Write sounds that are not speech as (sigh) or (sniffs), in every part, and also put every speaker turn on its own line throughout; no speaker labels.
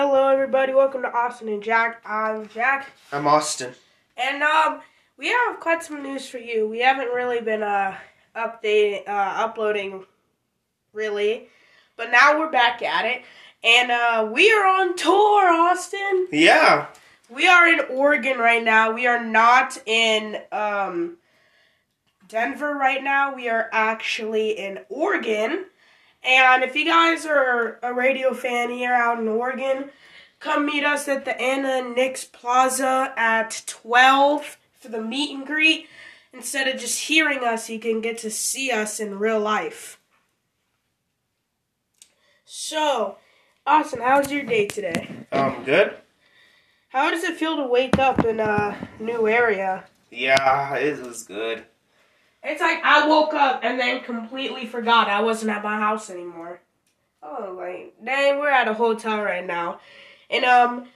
Hello, everybody. Welcome to Austin and Jack. I'm Jack,
I'm Austin.
and um, we have quite some news for you. We haven't really been uh updating, uh, uploading, really, but now we're back at it, and uh, we are on tour, Austin.
Yeah.
We are in Oregon right now. We are not in um Denver right now. We are actually in Oregon. And if you guys are a radio fan here out in Oregon, come meet us at the Anna Nick's Plaza at 12 for the meet and greet. Instead of just hearing us, you can get to see us in real life. So, Austin, how's your day today?
Um, good?
How does it feel to wake up in a new area?
Yeah, it was good.
It's like I woke up and then completely forgot I wasn't at my house anymore. Oh, like dang, we're at a hotel right now, and um,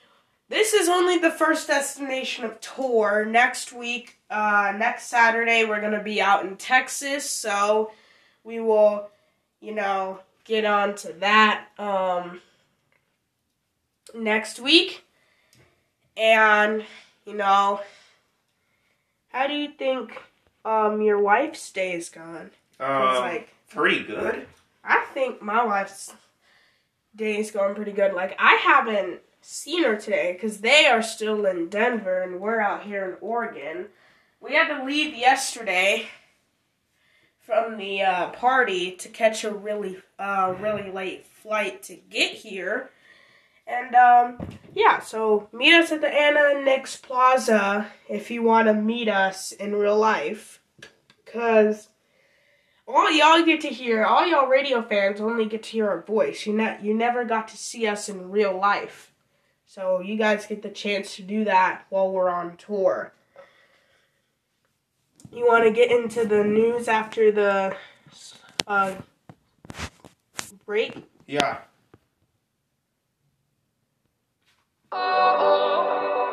this is only the first destination of tour. Next week, uh, next Saturday, we're gonna be out in Texas, so we will, you know, get on to that um next week, and you know, how do you think? Um your wife's day is gone.
Um,
like
pretty good.
I think my wife's day is going pretty good. Like I haven't seen her today because they are still in Denver and we're out here in Oregon. We had to leave yesterday from the uh, party to catch a really uh, really late flight to get here. And um, yeah, so meet us at the Anna and Nick's Plaza if you want to meet us in real life. Cause all y'all get to hear, all y'all radio fans only get to hear our voice. You ne- you never got to see us in real life. So you guys get the chance to do that while we're on tour. You want to get into the news after the uh, break?
Yeah.
Baby,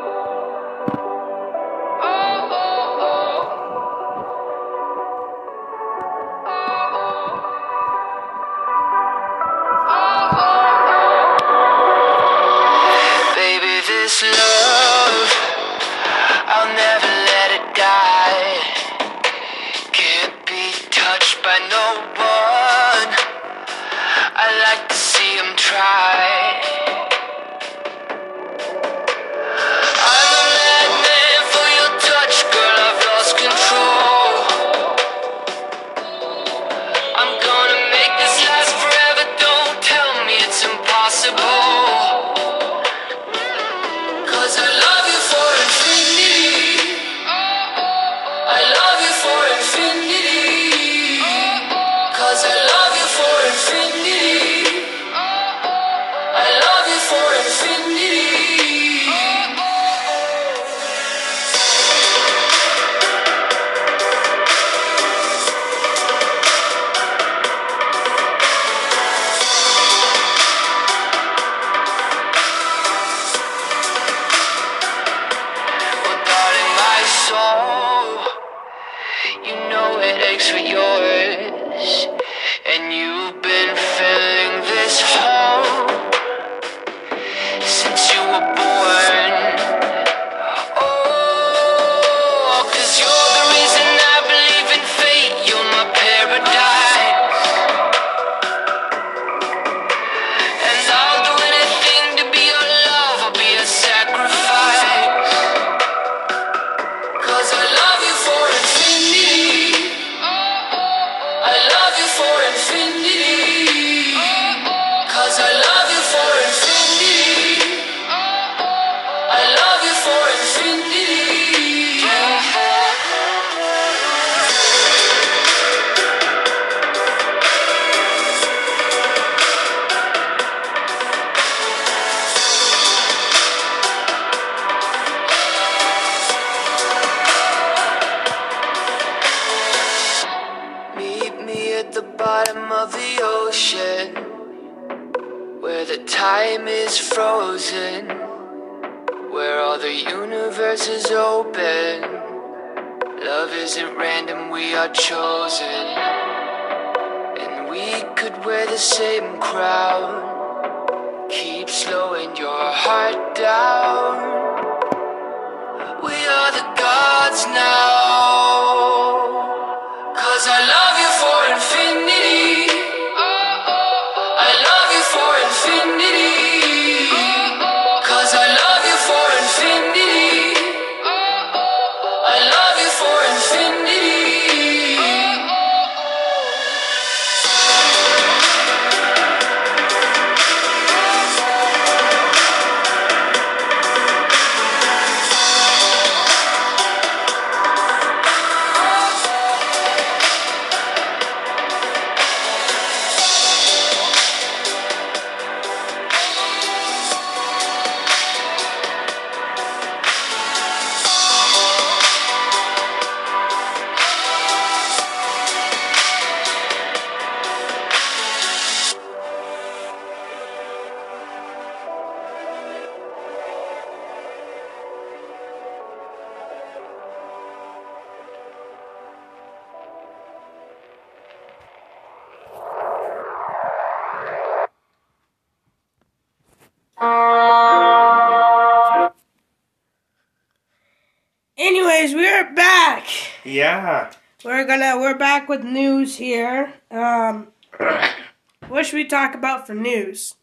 Yeah.
We're gonna we're back with news here. Um, (coughs) what should we talk about for news?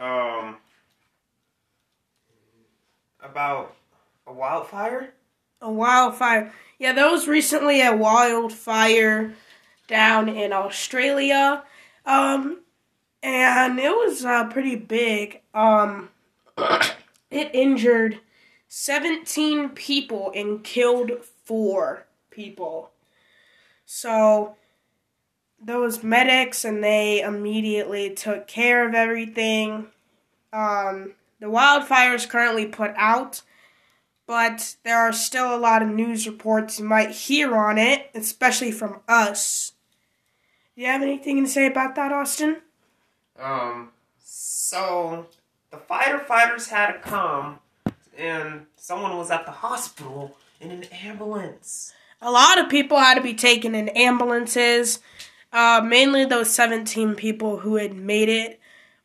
Um. About a wildfire?
A wildfire. Yeah, there was recently a wildfire down in Australia. Um, and it was uh, pretty big. Um, (coughs) it injured 17 people and killed four people. So, those medics and they immediately took care of everything. Um, the wildfire is currently put out but there are still a lot of news reports you might hear on it, especially from us. Do you have anything to say about that, Austin?
Um. So, the firefighters had to come, and someone was at the hospital in an ambulance.
A lot of people had to be taken in ambulances, uh, mainly those 17 people who had made it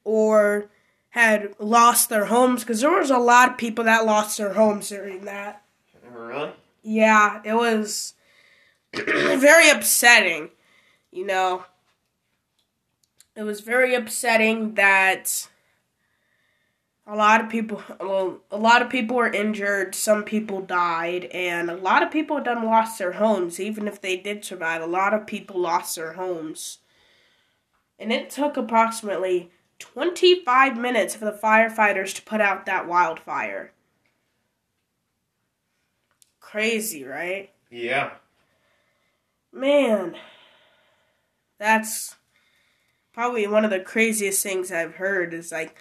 or had lost their homes, because there was a lot of people that lost their homes during that.
Really?
Yeah, it was (clears throat) very upsetting, you know. It was very upsetting that a lot of people well, a lot of people were injured, some people died, and a lot of people done lost their homes even if they did survive. A lot of people lost their homes. And it took approximately 25 minutes for the firefighters to put out that wildfire. Crazy, right?
Yeah.
Man, that's probably one of the craziest things I've heard is like,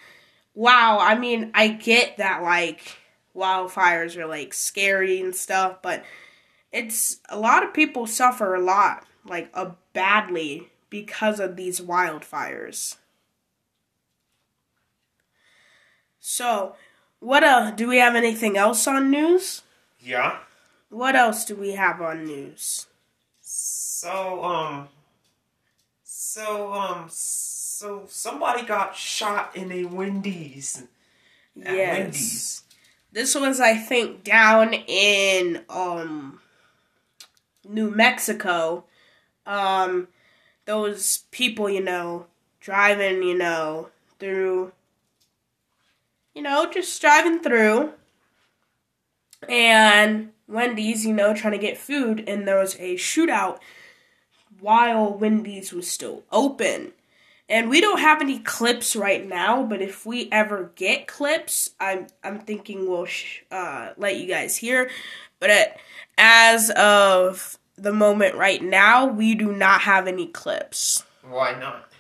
wow, I mean, I get that like wildfires are like scary and stuff, but it's a lot of people suffer a lot, like uh, badly because of these wildfires. So, what uh do we have anything else on news?
Yeah.
What else do we have on news?
So, um. So, um. So, somebody got shot in a Wendy's. At
Yes.
Wendy's.
This was I think down in um New Mexico. Um those people, you know, driving, you know, through you know, just driving through and Wendy's, you know, trying to get food and there was a shootout while Wendy's was still open. And we don't have any clips right now, but if we ever get clips, I'm I'm thinking we'll sh- uh, let you guys hear. But at, as of the moment right now, we do not have any clips
Why not?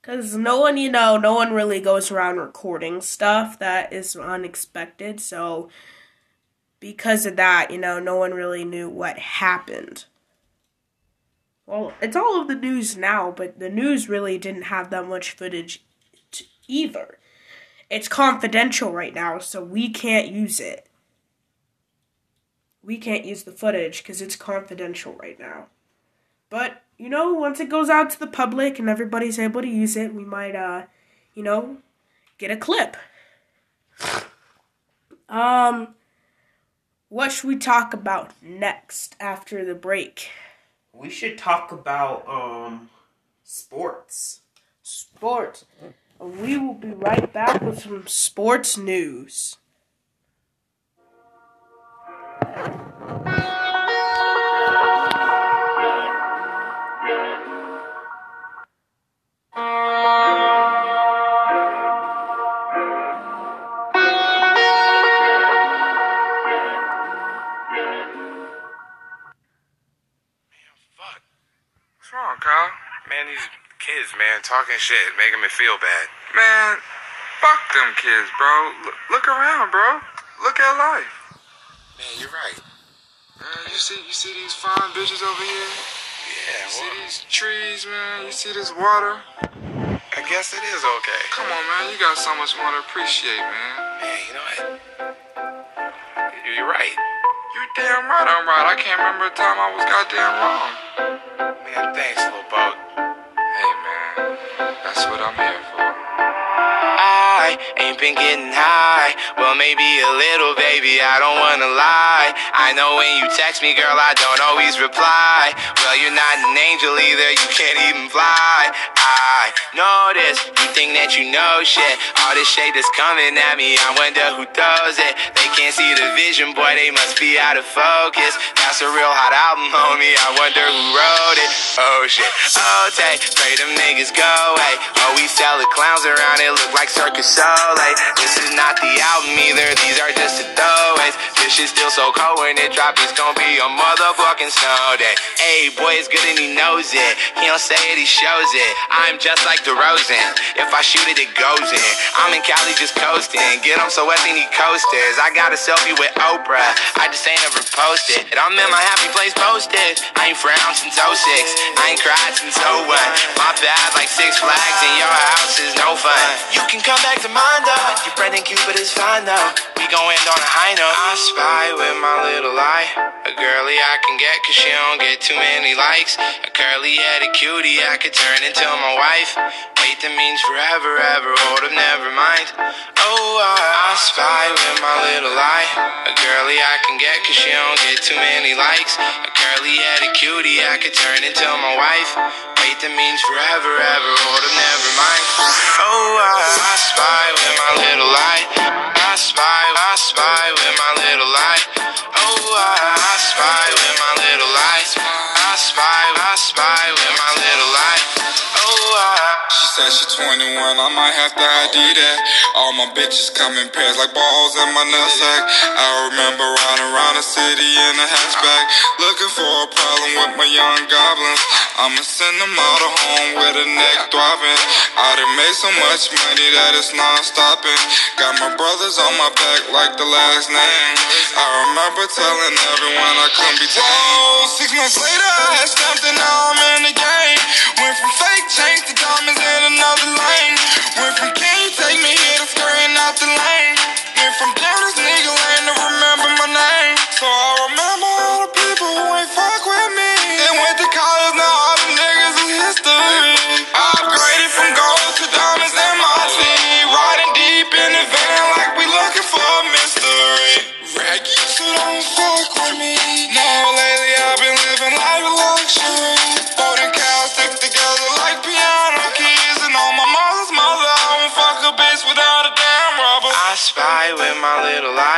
because no one, you know, no one really goes around recording stuff that is unexpected. So because of that, you know, no one really knew what happened. Well, it's all of the news now, but the news really didn't have that much footage t- either. It's confidential right now, so we can't use it. We can't use the footage because it's confidential right now. But, you know, once it goes out to the public and everybody's able to use it, we might, uh, you know, get a clip. Um, what should we talk about next after the break?
We should talk about um sports.
Sports. We will be right back with some sports news.
Fuck.
Kids, man, talking shit, making me feel bad.
Man, fuck them kids, bro. Look, look around, bro. Look at life.
Man, you're right.
Man, you see, you see these fine bitches over here.
Yeah,
You see these trees, man. You see this water.
I guess it is okay.
Come on, man. You got so much more to appreciate, man.
Man, you know what? You- You're right.
You're damn right. I'm right. I can't remember a time I was goddamn wrong.
Man, thanks, little bug.
That's what I'm here for.
I ain't been getting high. Well, maybe a little, baby, I don't wanna lie. I know when you text me, girl, I don't always reply. Well, you're not an angel either, you can't even fly. I know this, you think that you know shit. All this shade that's coming at me, I wonder who throws it. They can't see the vision, boy, they must be out of focus. That's a real hot album, homie, I wonder who wrote it. Oh shit, oh, take, pray them niggas go away. Oh, we sell the clowns around, it look like Circus Soleil. This is not the album either, these are just the throwaways. This shit's still so cold when it drop, it's gonna be a motherfucking snow day. Hey, boy, it's good and he knows it. He don't say it, he shows it. I'm just like DeRozan. If I shoot it, it goes in. I'm in Cali just coasting. Get him so wet, they need coasters. I got a selfie with Oprah. I just ain't ever posted. I'm in my happy place posted. I ain't frowned since 06. I ain't cried since 01. My bad, like six flags in your house is no fun. You can come back to mine though. Your friend and Cupid is fine though. We gon' end on a high note. I spy with my little eye. A girly I can get cause she don't get too many likes. A curly headed cutie I could turn into my wife. Wait, that means forever, ever. Hold up, oh, never mind. Oh, I, I spy with my little eye. A girly I can get cause she don't get too many likes. A curly headed cutie I could turn into my wife. Wait, that means forever, ever. Hold up, never mind. Oh, I, I spy with my little eye. I spy, I spy with my little eye. Oh, I, I spy with
said she 21, I might have to ID that. All my bitches come in pairs like balls in my nutsack. I remember riding around the city in a hatchback, looking for a problem with my young goblins. I'ma send them all to home with a neck throbbing. I done made so much money that it's non-stopping. Got my brothers on my back like the last name. I remember telling everyone I couldn't be. Whoa, six months later I had stamped and now I'm in the game. Went from fake chains to diamonds in another lane. Went from
eye.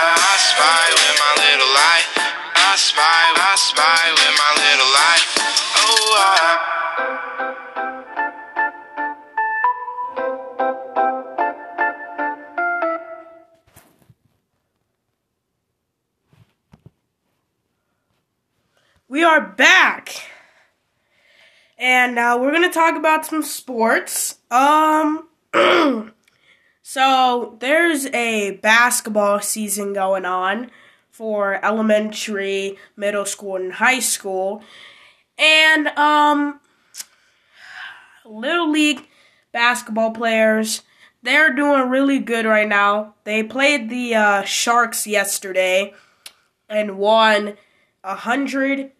I spy with my little eye. I spy, I spy with my little eye. Oh, I.
We are back. And uh, we're going to talk about some sports. Um (clears throat) So there's a basketball season going on for elementary, middle school, and high school. And um Little League basketball players, they're doing really good right now. They played the uh, Sharks yesterday and won a hundred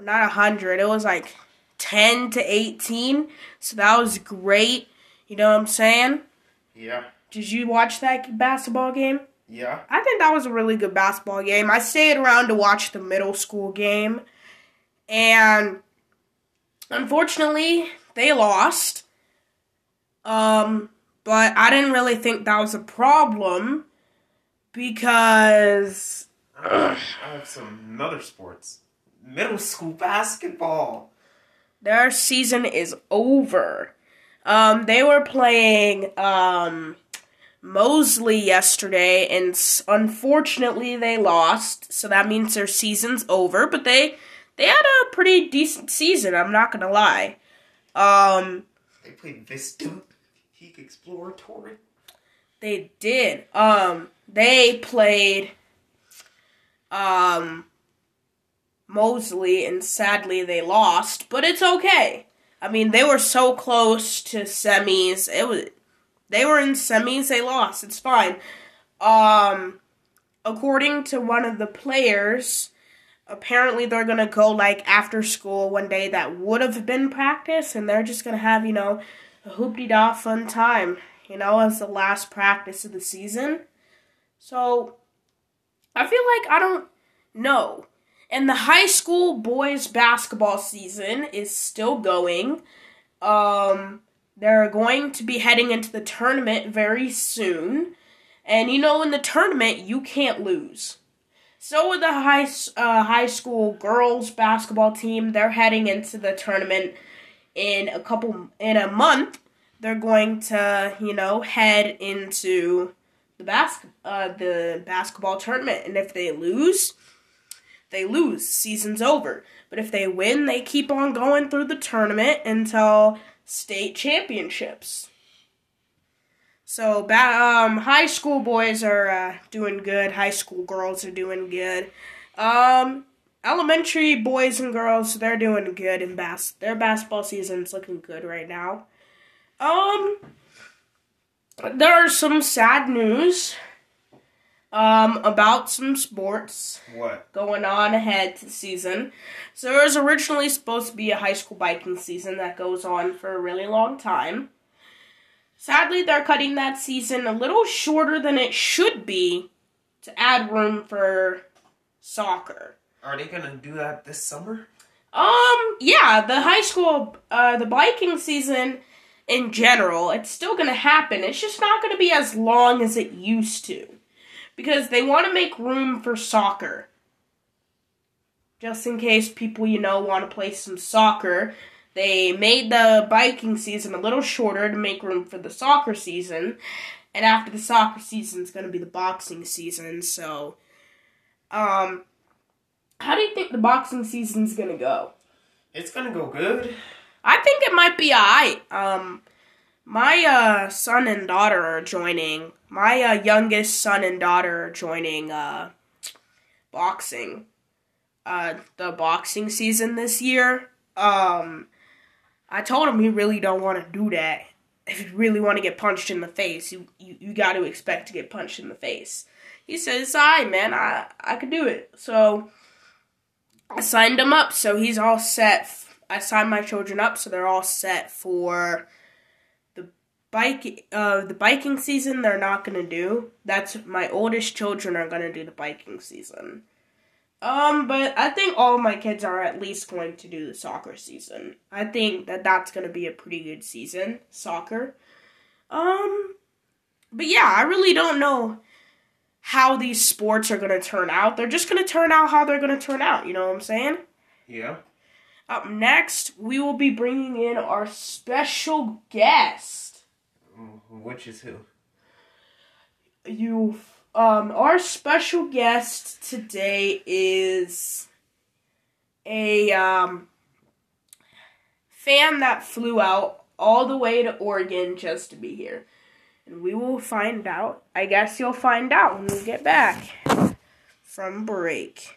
not a hundred, it was like ten to eighteen. So that was great. You know what I'm saying?
Yeah.
Did you watch that basketball game?
Yeah.
I think that was a really good basketball game. I stayed around to watch the middle school game, and unfortunately, they lost. Um, but I didn't really think that was a problem because
I have some other sports. Middle school basketball.
their season is over. Um, they were playing um, Mosley yesterday, and unfortunately they lost. So that means their season's over. But they they had a pretty decent season. I'm not gonna lie. Um,
They played Vista Peak Exploratory.
they did. Um, they played um Mosley, and sadly they lost. But it's okay. I mean, they were so close to semis. It was they were in semis. They lost. It's fine. Um, according to one of the players, apparently they're gonna go like after school one day that would have been practice, and they're just gonna have you know a hoopty da fun time. You know, as the last practice of the season. So I feel like I don't know. And the high school boys basketball season is still going. Um, they're going to be heading into the tournament very soon. And you know, in the tournament, you can't lose. So with the high uh, high school girls basketball team, they're heading into the tournament in a couple in a month. They're going to, you know, head into the bas- uh, the basketball tournament, and if they lose, they lose. Season's over. But if they win, they keep on going through the tournament until state championships. So, um, high school boys are uh, doing good. High school girls are doing good. Um, elementary boys and girls, they're doing good in bas. Their basketball season's looking good right now. Um, there are some sad news. Um, about some sports
What?
going on ahead to season. So there was originally supposed to be a high school biking season that goes on for a really long time. Sadly, they're cutting that season a little shorter than it should be to add room for soccer.
Are they gonna do that this summer?
Um, yeah, the high school, uh, the biking season in general, it's still gonna happen. It's just not gonna be as long as it used to. Because they want to make room for soccer. Just in case people, you know, want to play some soccer. They made the biking season a little shorter to make room for the soccer season. And after the soccer season is gonna be the boxing season, so um how do you think the boxing season's gonna go?
It's gonna go good.
I think it might be alright. Um, my uh, son and daughter are joining. My uh, youngest son and daughter are joining uh, boxing. Uh, the boxing season this year. Um, I told him you really don't want to do that. If you really want to get punched in the face, you you, you got to expect to get punched in the face. He says, "Alright, man, I I could do it." So I signed him up, so he's all set. I signed my children up, so they're all set for bike. Uh, the biking season. They're not gonna do. That's my oldest children are gonna do the biking season. Um, but I think all my kids are at least going to do the soccer season. I think that that's gonna be a pretty good season, soccer. Um, but yeah, I really don't know how these sports are gonna turn out. They're just gonna turn out how they're gonna turn out. You know what I'm saying?
Yeah.
Up next, we will be bringing in our special guest.
Which is who?
You, um, our special guest today is a um fan that flew out all the way to Oregon just to be here. And we will find out. I guess you'll find out when we get back from break.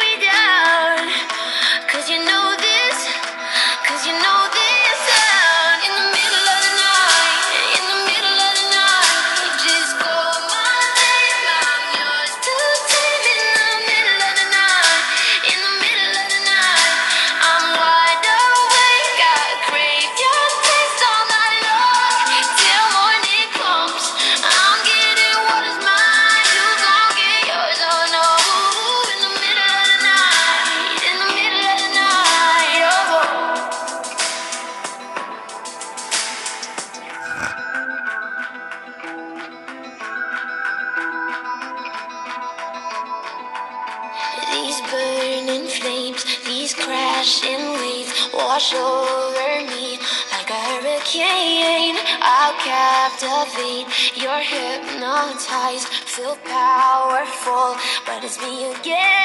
feel powerful, but it's me again.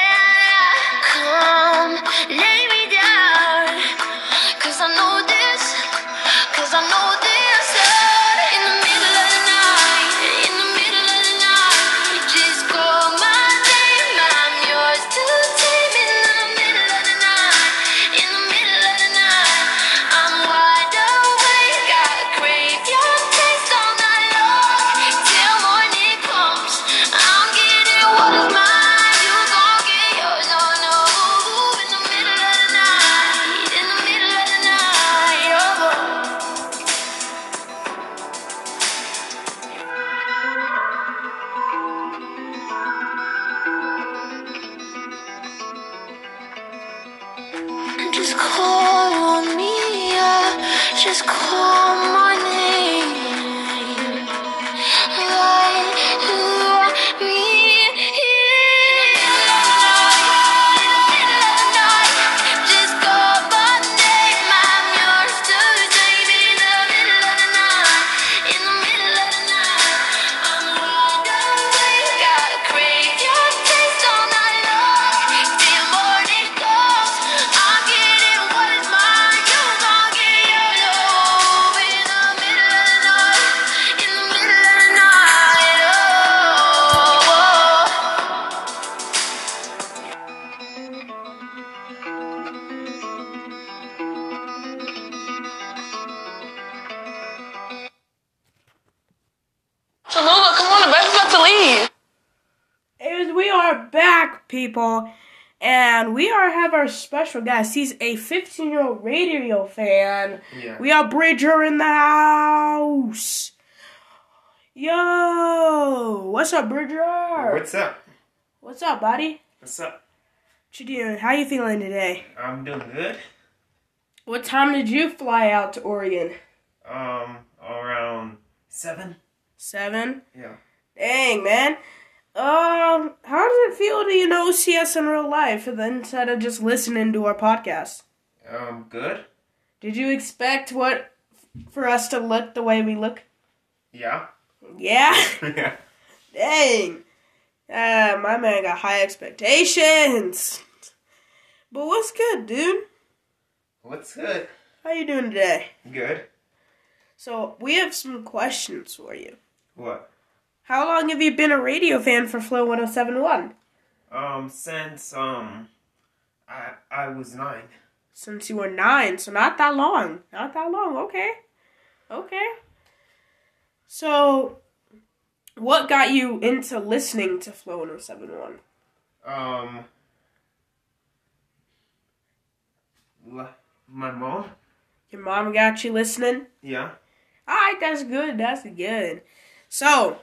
Our special guest. He's a 15 year old radio fan.
Yeah.
We are Bridger in the house. Yo, what's up, Bridger?
What's up?
What's up, buddy?
What's up?
What you doing? How you feeling today?
I'm doing good.
What time did you fly out to Oregon?
Um, around seven.
Seven.
Yeah.
Dang, man. Um, how does it feel to you know see us in real life instead of just listening to our podcast?
Um, good.
Did you expect what for us to look the way we look?
Yeah.
Yeah. (laughs)
yeah.
Dang. Uh, my man got high expectations. But what's good, dude?
What's good?
How you doing today?
Good.
So we have some questions for you.
What?
How long have you been a radio fan for Flow 1071?
Um, since um, I I was nine.
Since you were nine, so not that long. Not that long, okay. Okay. So, what got you into listening to Flow 1071?
Um, my mom.
Your mom got you listening?
Yeah.
Alright, that's good. That's good. So,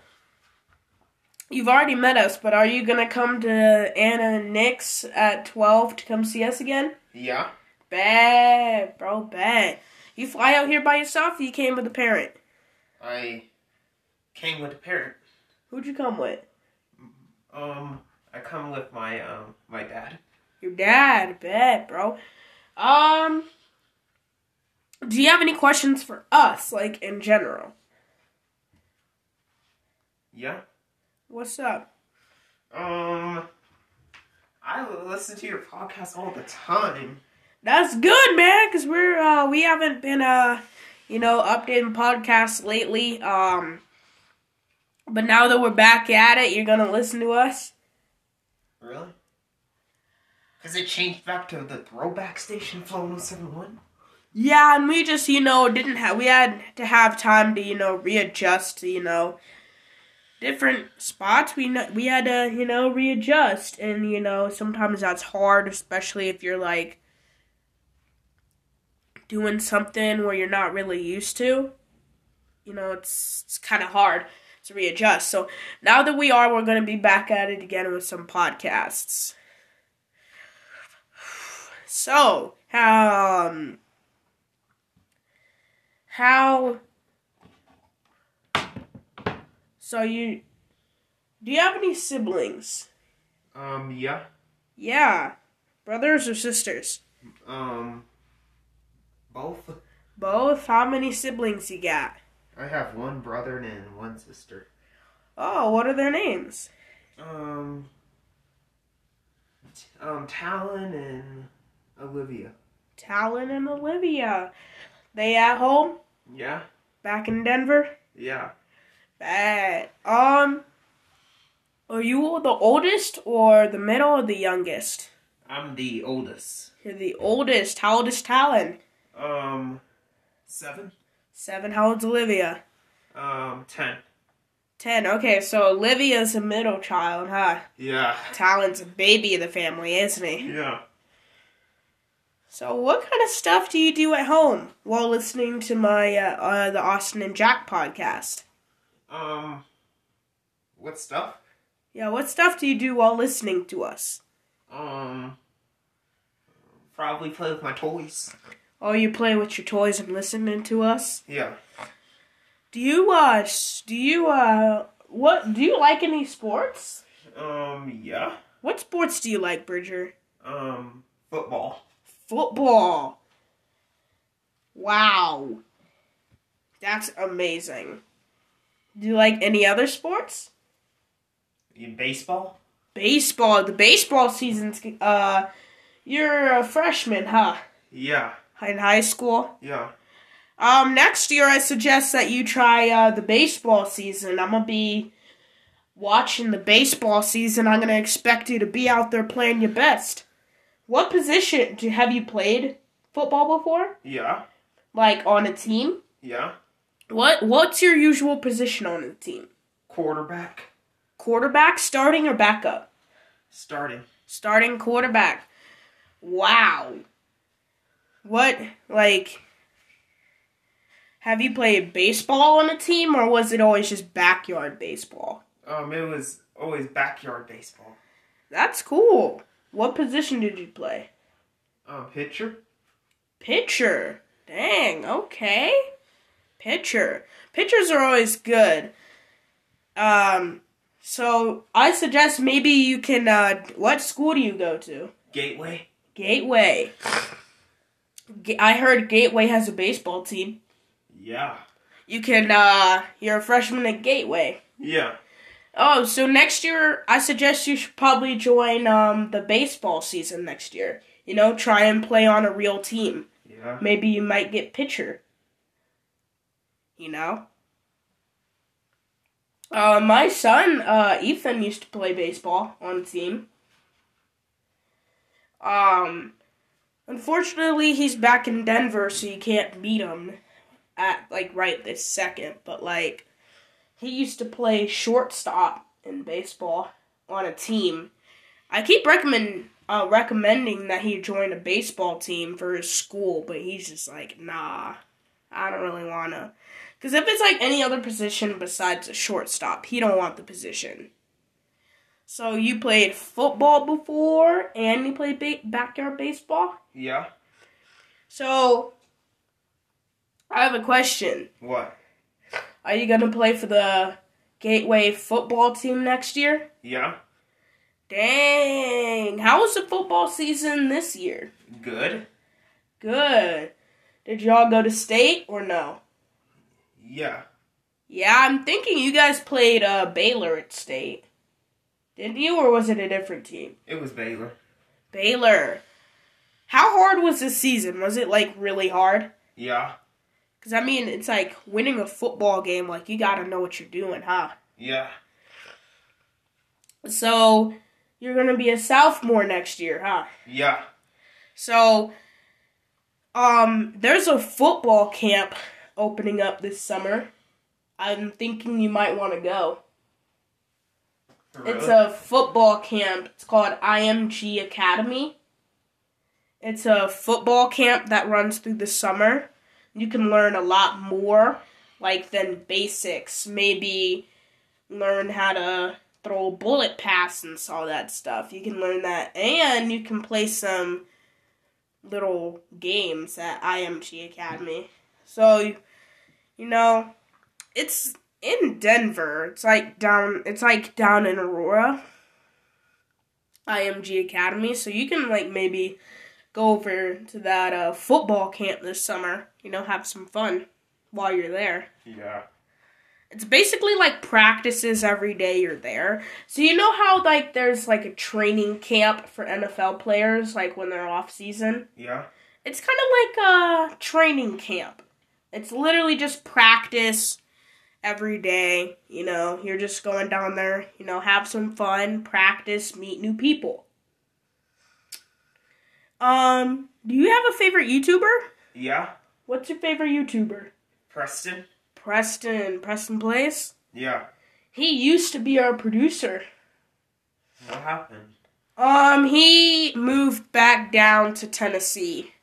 you've already met us, but are you gonna come to Anna and Nick's at 12 to come see us again?
Yeah.
Bad, bro, bad. You fly out here by yourself or you came with a parent?
I came with a parent.
Who'd you come with?
Um, I come with my um my dad.
Your dad, bad, bro. Um, do you have any questions for us, like in general?
Yeah.
What's up?
Um, I listen to your podcast all the time.
That's good, man, because we're uh we haven't been uh you know updating podcasts lately. Um, but now that we're back at it, you're gonna listen to us.
Really? Because it changed back to the throwback station Flow 1071?
Yeah, and we just, you know, didn't have, we had to have time to, you know, readjust you know, different spots. We, we had to, you know, readjust. And, you know, sometimes that's hard, especially if you're, like, doing something where you're not really used to. You know, it's, it's kind of hard to readjust. So now that we are, we're going to be back at it again with some podcasts. (sighs) So, um, how so you do you have any siblings
Um, yeah.
yeah brothers or sisters
Um, both.
both how many siblings you got
I have one brother and one sister.
oh what are their names
Um, um, Talon and Olivia.
talon and olivia they at home
Yeah?
back in denver
Yeah.
Bad um are you the oldest or the middle or the youngest
I'm the oldest.
you're the oldest how old is talon
Um, seven?
seven how old's olivia
Um, ten.
Ten. Okay, so Olivia's a middle child, huh?
Yeah.
Talon's a baby of the family, isn't he?
Yeah.
So, what kind of stuff do you do at home while listening to my uh, uh, the Austin and Jack podcast?
Um, what stuff?
Yeah, what stuff do you do while listening to us?
Um, probably play with my toys.
Oh, you play with your toys and listening to us.
Yeah.
Do you uh do you uh what do you like any sports?
Um, yeah.
What sports do you like, Bridger?
Um, football.
Football. Wow. That's amazing. Do you like any other sports?
In baseball?
Baseball. The baseball season's uh you're a freshman, huh?
Yeah.
In high school.
Yeah.
Um next year I suggest that you try uh the baseball season. I'm gonna be watching the baseball season. I'm gonna expect you to be out there playing your best. What position do have you played football before?
Yeah.
Like on a team?
Yeah.
What what's your usual position on the team?
Quarterback.
Quarterback, starting or backup?
Starting.
Starting quarterback. Wow. What like have you played baseball on a team or was it always just backyard baseball?
Um, it was always backyard baseball.
That's cool. What position did you play?
Um, pitcher.
Pitcher. Dang, okay. Pitcher. Pitchers are always good. Um so I suggest maybe you can uh what school do you go to?
Gateway.
Gateway. I heard Gateway has a baseball team.
Yeah.
You can uh you're a freshman at Gateway.
Yeah.
Oh, so next year I suggest you should probably join um the baseball season next year. You know, try and play on a real team.
Yeah.
Maybe you might get pitcher. You know? Uh, my son, uh, Ethan used to play baseball on the team. Um, unfortunately, he's back in Denver, so you can't meet him at, like, right this second. But, like, he used to play shortstop in baseball on a team. I keep recommend uh, recommending that he join a baseball team for his school, but he's just like, nah, I don't really wanna. Because if it's like any other position besides a shortstop, he don't want the position. So you played football before, and you played ba- backyard baseball.
Yeah.
So I have a question.
What?
Are you gonna play for the Gateway football team next year?
Yeah.
Dang. How was the football season this year?
Good.
Good. Did y'all go to state or no?
Yeah.
Yeah, I'm thinking you guys played uh, Baylor at state. Didn't you, or was it a different team?
It was Baylor.
Baylor. How hard was this season? Was it like really hard?
Yeah.
Because I mean, it's like winning a football game, like you gotta know what you're doing, huh?
Yeah.
So, you're gonna be a sophomore next year, huh?
Yeah.
So, um, there's a football camp opening up this summer. I'm thinking you might want to go. It's a football camp. It's called IMG Academy. It's a football camp that runs through the summer. You can learn a lot more, like than basics. Maybe learn how to throw a bullet pass and all that stuff. You can learn that, and you can play some little games at IMG Academy. So, you, know, it's in Denver. It's like down. It's like down in Aurora. IMG Academy. So you can like maybe go over to that uh, football camp this summer. You know, have some fun while you're there.
Yeah.
It's basically like practices every day you're there. So you know how like there's like a training camp for NFL players like when they're off season?
Yeah.
It's kind of like a training camp. It's literally just practice every day, you know. You're just going down there, you know, have some fun, practice, meet new people. Um, do you have a favorite YouTuber?
Yeah.
What's your favorite YouTuber?
Preston.
Preston, Preston Place.
Yeah.
He used to be our producer.
What happened?
Um, he moved back down to Tennessee.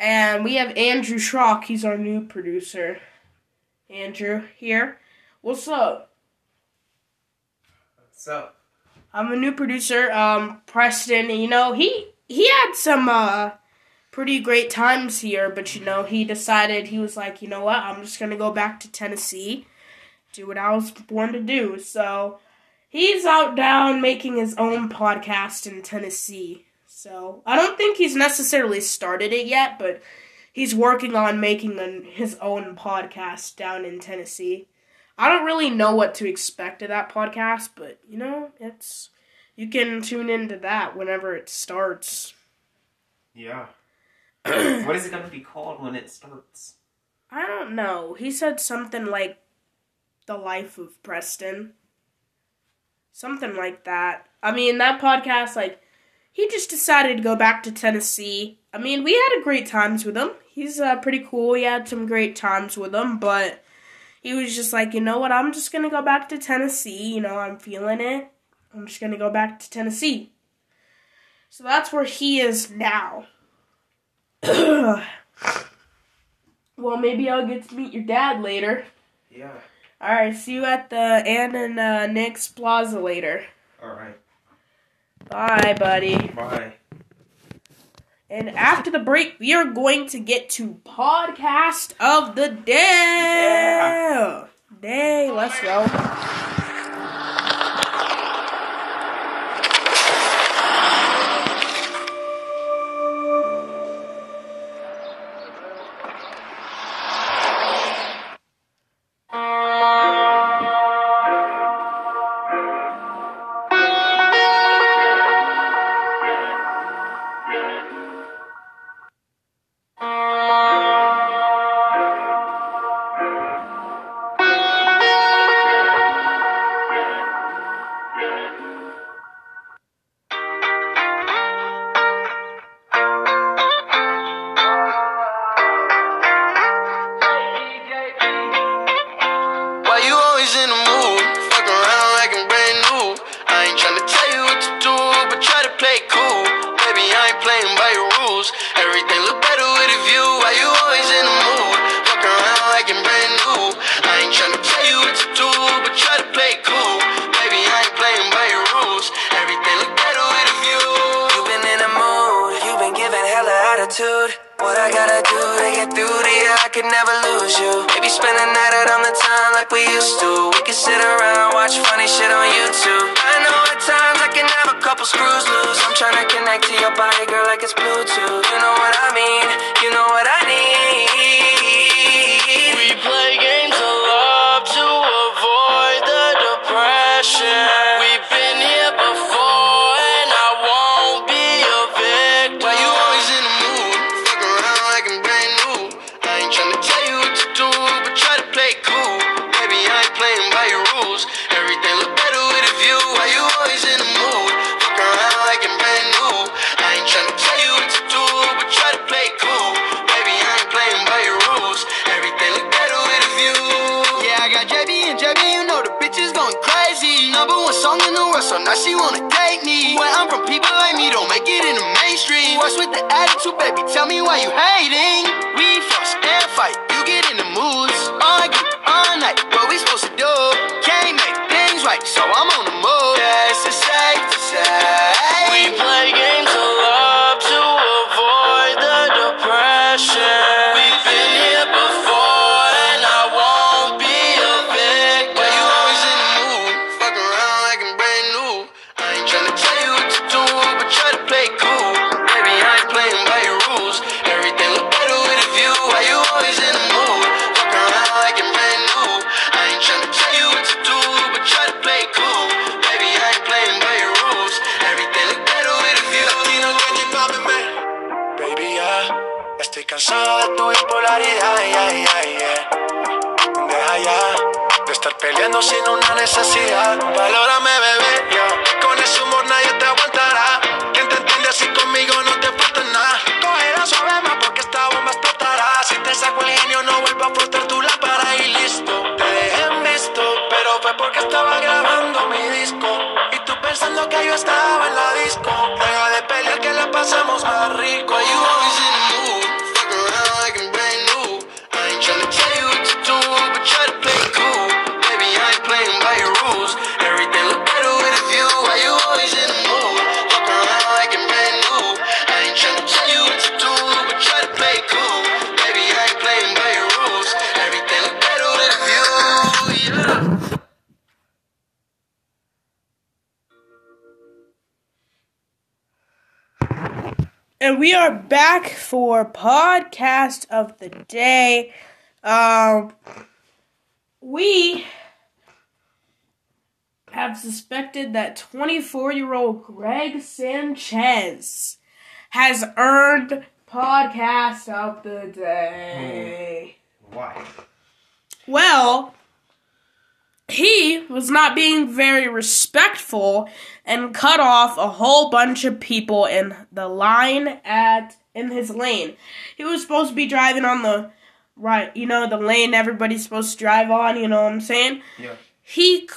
And we have Andrew Schrock, he's our new producer. Andrew here. What's up?
So.
I'm a new producer. Um, Preston, you know, he he had some uh pretty great times here, but you know, he decided he was like, you know what, I'm just gonna go back to Tennessee, do what I was born to do. So he's out down making his own podcast in Tennessee. So I don't think he's necessarily started it yet, but he's working on making an, his own podcast down in Tennessee. I don't really know what to expect of that podcast, but you know, it's you can tune into that whenever it starts.
Yeah. (clears throat) what is it going to be called when it starts?
I don't know. He said something like the life of Preston. Something like that. I mean, that podcast like he just decided to go back to Tennessee. I mean, we had a great times with him. He's uh, pretty cool. We had some great times with him, but he was just like, you know what? I'm just gonna go back to Tennessee. You know, I'm feeling it. I'm just gonna go back to Tennessee. So that's where he is now. (clears throat) well, maybe I'll get to meet your dad later.
Yeah.
All right, see you at the Ann and uh, Nick's Plaza later.
Alright.
Bye, buddy.
Bye.
And after the break, we are going to get to podcast of the day. Day, let's go.
Estoy cansado de tu bipolaridad. Yeah, yeah, yeah. Deja ya de estar peleando sin una necesidad. Valórame, bebé. yeah. Con ese humor nadie te aguantará. Quien te entiende así conmigo no te falta nada. Cogerá suave más porque esta bomba explotará. Si te saco el genio, no vuelvo a frotar tu lámpara y listo. Te dejé en visto, pero fue porque estaba grabando mi disco. Y tú pensando que yo estaba en la disco. Deja de pelear que la pasamos más rico.
Why
are back for podcast of the day. Um, we have suspected that 24 year old Greg Sanchez has earned podcast of the day.
Why?
Well, he was not being very respectful and cut off a whole bunch of people in the line at in his lane. He was supposed to be driving on the right, you know, the lane everybody's supposed to drive on, you know what I'm saying?
Yeah.
He c-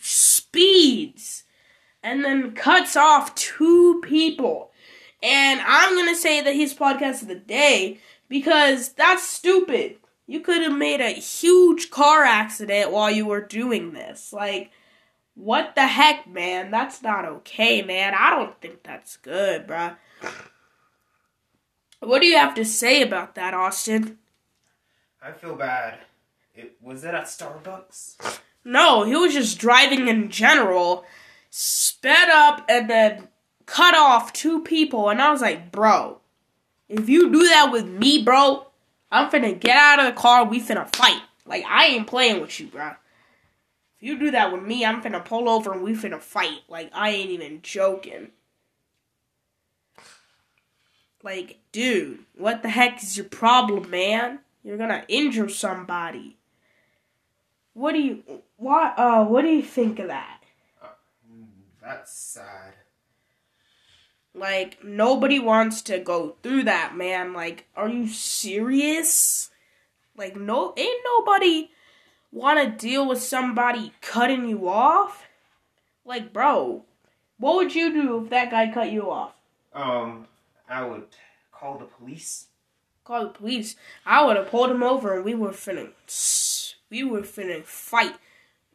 speeds and then cuts off two people. And I'm going to say that he's podcast of the day because that's stupid. You could have made a huge car accident while you were doing this. Like, what the heck, man? That's not okay, man. I don't think that's good, bruh. What do you have to say about that, Austin?
I feel bad. It was it at Starbucks?
No, he was just driving in general, sped up, and then cut off two people. And I was like, bro, if you do that with me, bro, I'm finna get out of the car. We finna fight. Like, I ain't playing with you, bro. If you do that with me, I'm finna pull over and we finna fight. Like, I ain't even joking. Like, dude, what the heck is your problem, man? You're gonna injure somebody. What do you what uh what do you think of that?
That's sad.
Like nobody wants to go through that, man. Like are you serious? Like no ain't nobody want to deal with somebody cutting you off? Like bro, what would you do if that guy cut you off?
Um, I would call the police.
Call the police. I would have pulled him over and we were finna (sniffs) we were finna fight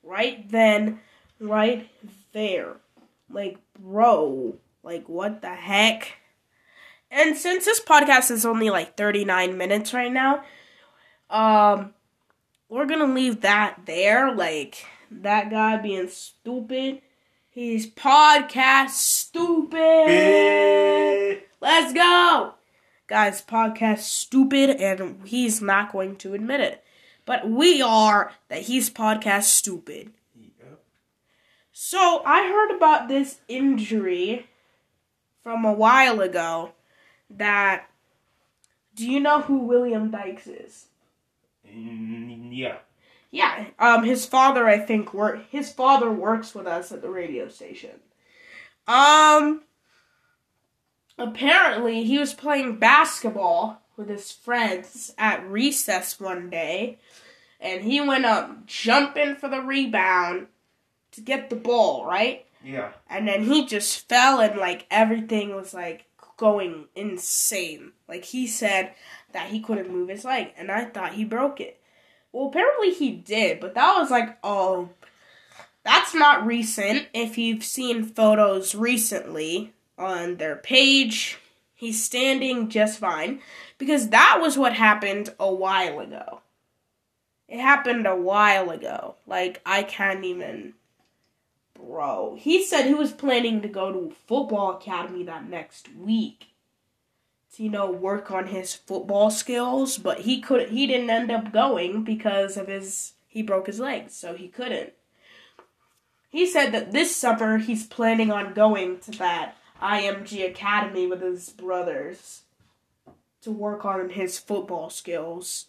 right then, right there. Like, bro, like what the heck? And since this podcast is only like 39 minutes right now, um, we're gonna leave that there. Like that guy being stupid. He's podcast stupid. Let's go, guys. Podcast stupid, and he's not going to admit it. But we are that he's podcast stupid.
Yep.
So I heard about this injury from a while ago. That do you know who William Dykes is?
Mm, yeah.
Yeah, um, his father, I think, work. His father works with us at the radio station. Um, apparently, he was playing basketball with his friends at recess one day, and he went up jumping for the rebound to get the ball, right?
Yeah.
And then he just fell, and like everything was like going insane. Like he said that he couldn't move his leg, and I thought he broke it. Well, apparently he did, but that was like, oh, that's not recent. If you've seen photos recently on their page, he's standing just fine because that was what happened a while ago. It happened a while ago. Like, I can't even. Bro, he said he was planning to go to football academy that next week to you know work on his football skills, but he could he didn't end up going because of his he broke his leg, so he couldn't. He said that this summer he's planning on going to that IMG academy with his brothers to work on his football skills.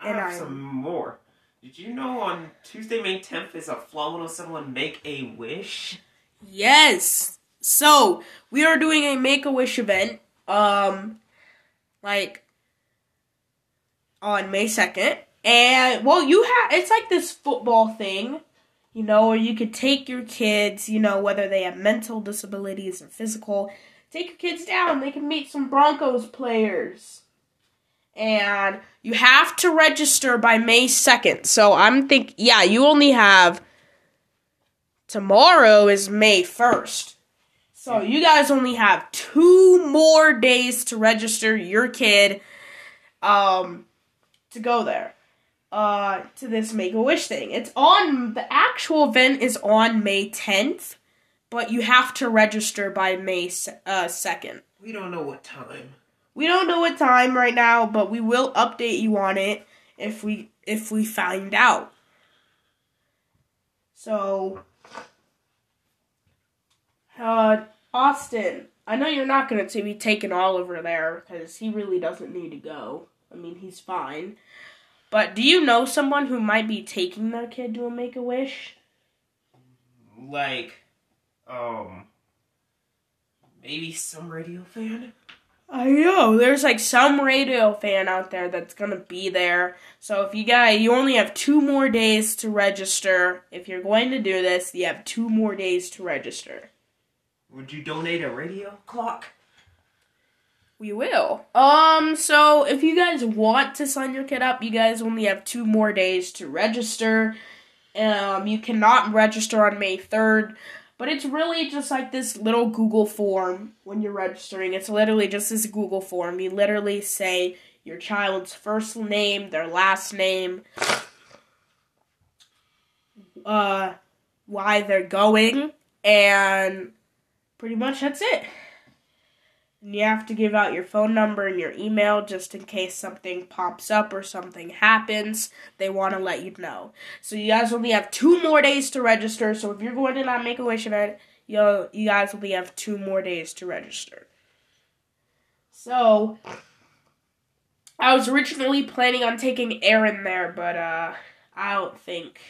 I
And
have
I-
some more. Did you know on Tuesday, May 10th is a flow of someone make a wish?
Yes. So we are doing a Make a Wish event. Um, like on May second, and well, you have it's like this football thing, you know, where you could take your kids, you know, whether they have mental disabilities or physical, take your kids down. They can meet some Broncos players. And you have to register by May 2nd. So I'm think yeah, you only have tomorrow is May 1st. So you guys only have two more days to register your kid um to go there. Uh to this make a wish thing. It's on the actual event is on May 10th, but you have to register by May uh 2nd.
We don't know what time.
We don't know what time right now, but we will update you on it if we if we find out. So uh Austin, I know you're not going to be taking Oliver there cuz he really doesn't need to go. I mean, he's fine. But do you know someone who might be taking their kid to a make a wish?
Like, um, maybe some radio fan?
I know. There's like some radio fan out there that's gonna be there. So if you guys, you only have two more days to register. If you're going to do this, you have two more days to register.
Would you donate a radio clock?
We will. Um, so if you guys want to sign your kid up, you guys only have two more days to register. Um, you cannot register on May 3rd, but it's really just like this little Google form when you're registering. It's literally just this Google form. You literally say your child's first name, their last name, uh, why they're going, and pretty much that's it. You have to give out your phone number and your email just in case something pops up or something happens. They want to let you know. So you guys only have two more days to register. So if you're going to that Make a Wish event, you you guys only have two more days to register. So I was originally planning on taking Aaron there, but uh, I don't think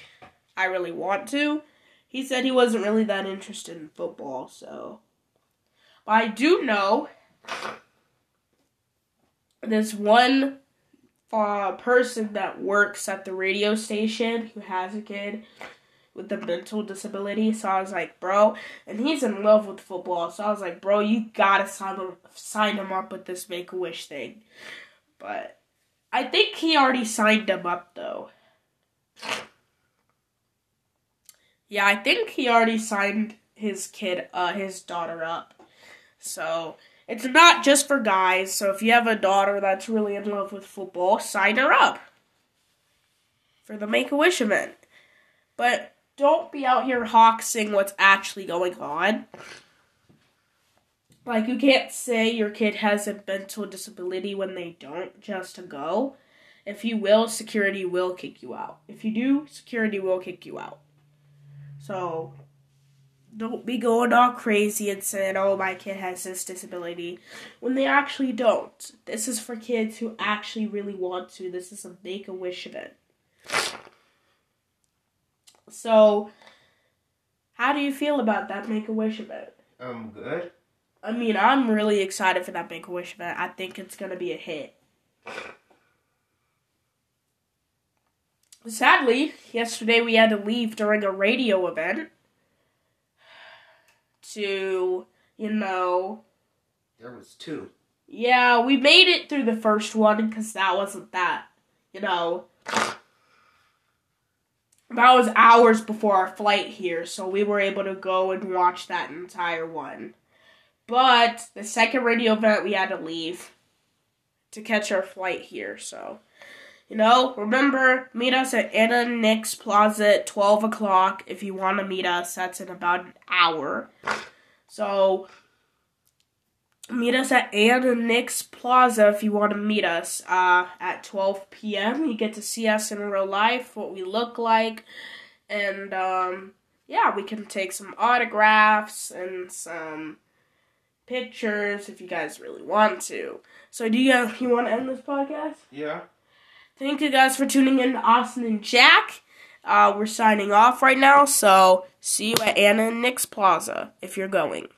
I really want to. He said he wasn't really that interested in football, so. But I do know this one uh, person that works at the radio station who has a kid with a mental disability. So I was like, bro, and he's in love with football. So I was like, bro, you gotta sign him, sign him up with this Make a Wish thing. But I think he already signed him up though. Yeah, I think he already signed his kid, uh, his daughter up. So It's not just for guys, so if you have a daughter that's really in love with football, sign her up for the Make a Wish event. But don't be out here hawksing what's actually going on. Like, you can't say your kid has a mental disability when they don't just to go. If you will, security will kick you out. If you do, security will kick you out. So, don't be going all crazy and saying, oh, my kid has this disability when they actually don't. This is for kids who actually really want to. This is a make a wish event. So, how do you feel about that make a wish event?
I'm good.
I mean, I'm really excited for that make a wish event. I think it's going to be a hit. Sadly, yesterday we had to leave during a radio event to, you know,
There was two.
yeah, we made it through the first one because that wasn't that, you know. That was hours before our flight here, so we were able to go and watch that entire one. But the second radio event, we had to leave to catch our flight here, so. You know, remember, meet us at Anna Nick's Plaza at 12 o'clock if you want to meet us. That's in about an hour. So, meet us at Anna Nick's Plaza if you want to meet us uh, at 12 p.m. You get to see us in real life, what we look like, and um, yeah, we can take some autographs and some pictures if you guys really want to. So, do you you want to end this podcast?
Yeah.
Thank you guys for tuning in to Austin and Jack. Uh, we're signing off right now, so see you at Anna and Nick's Plaza if you're going.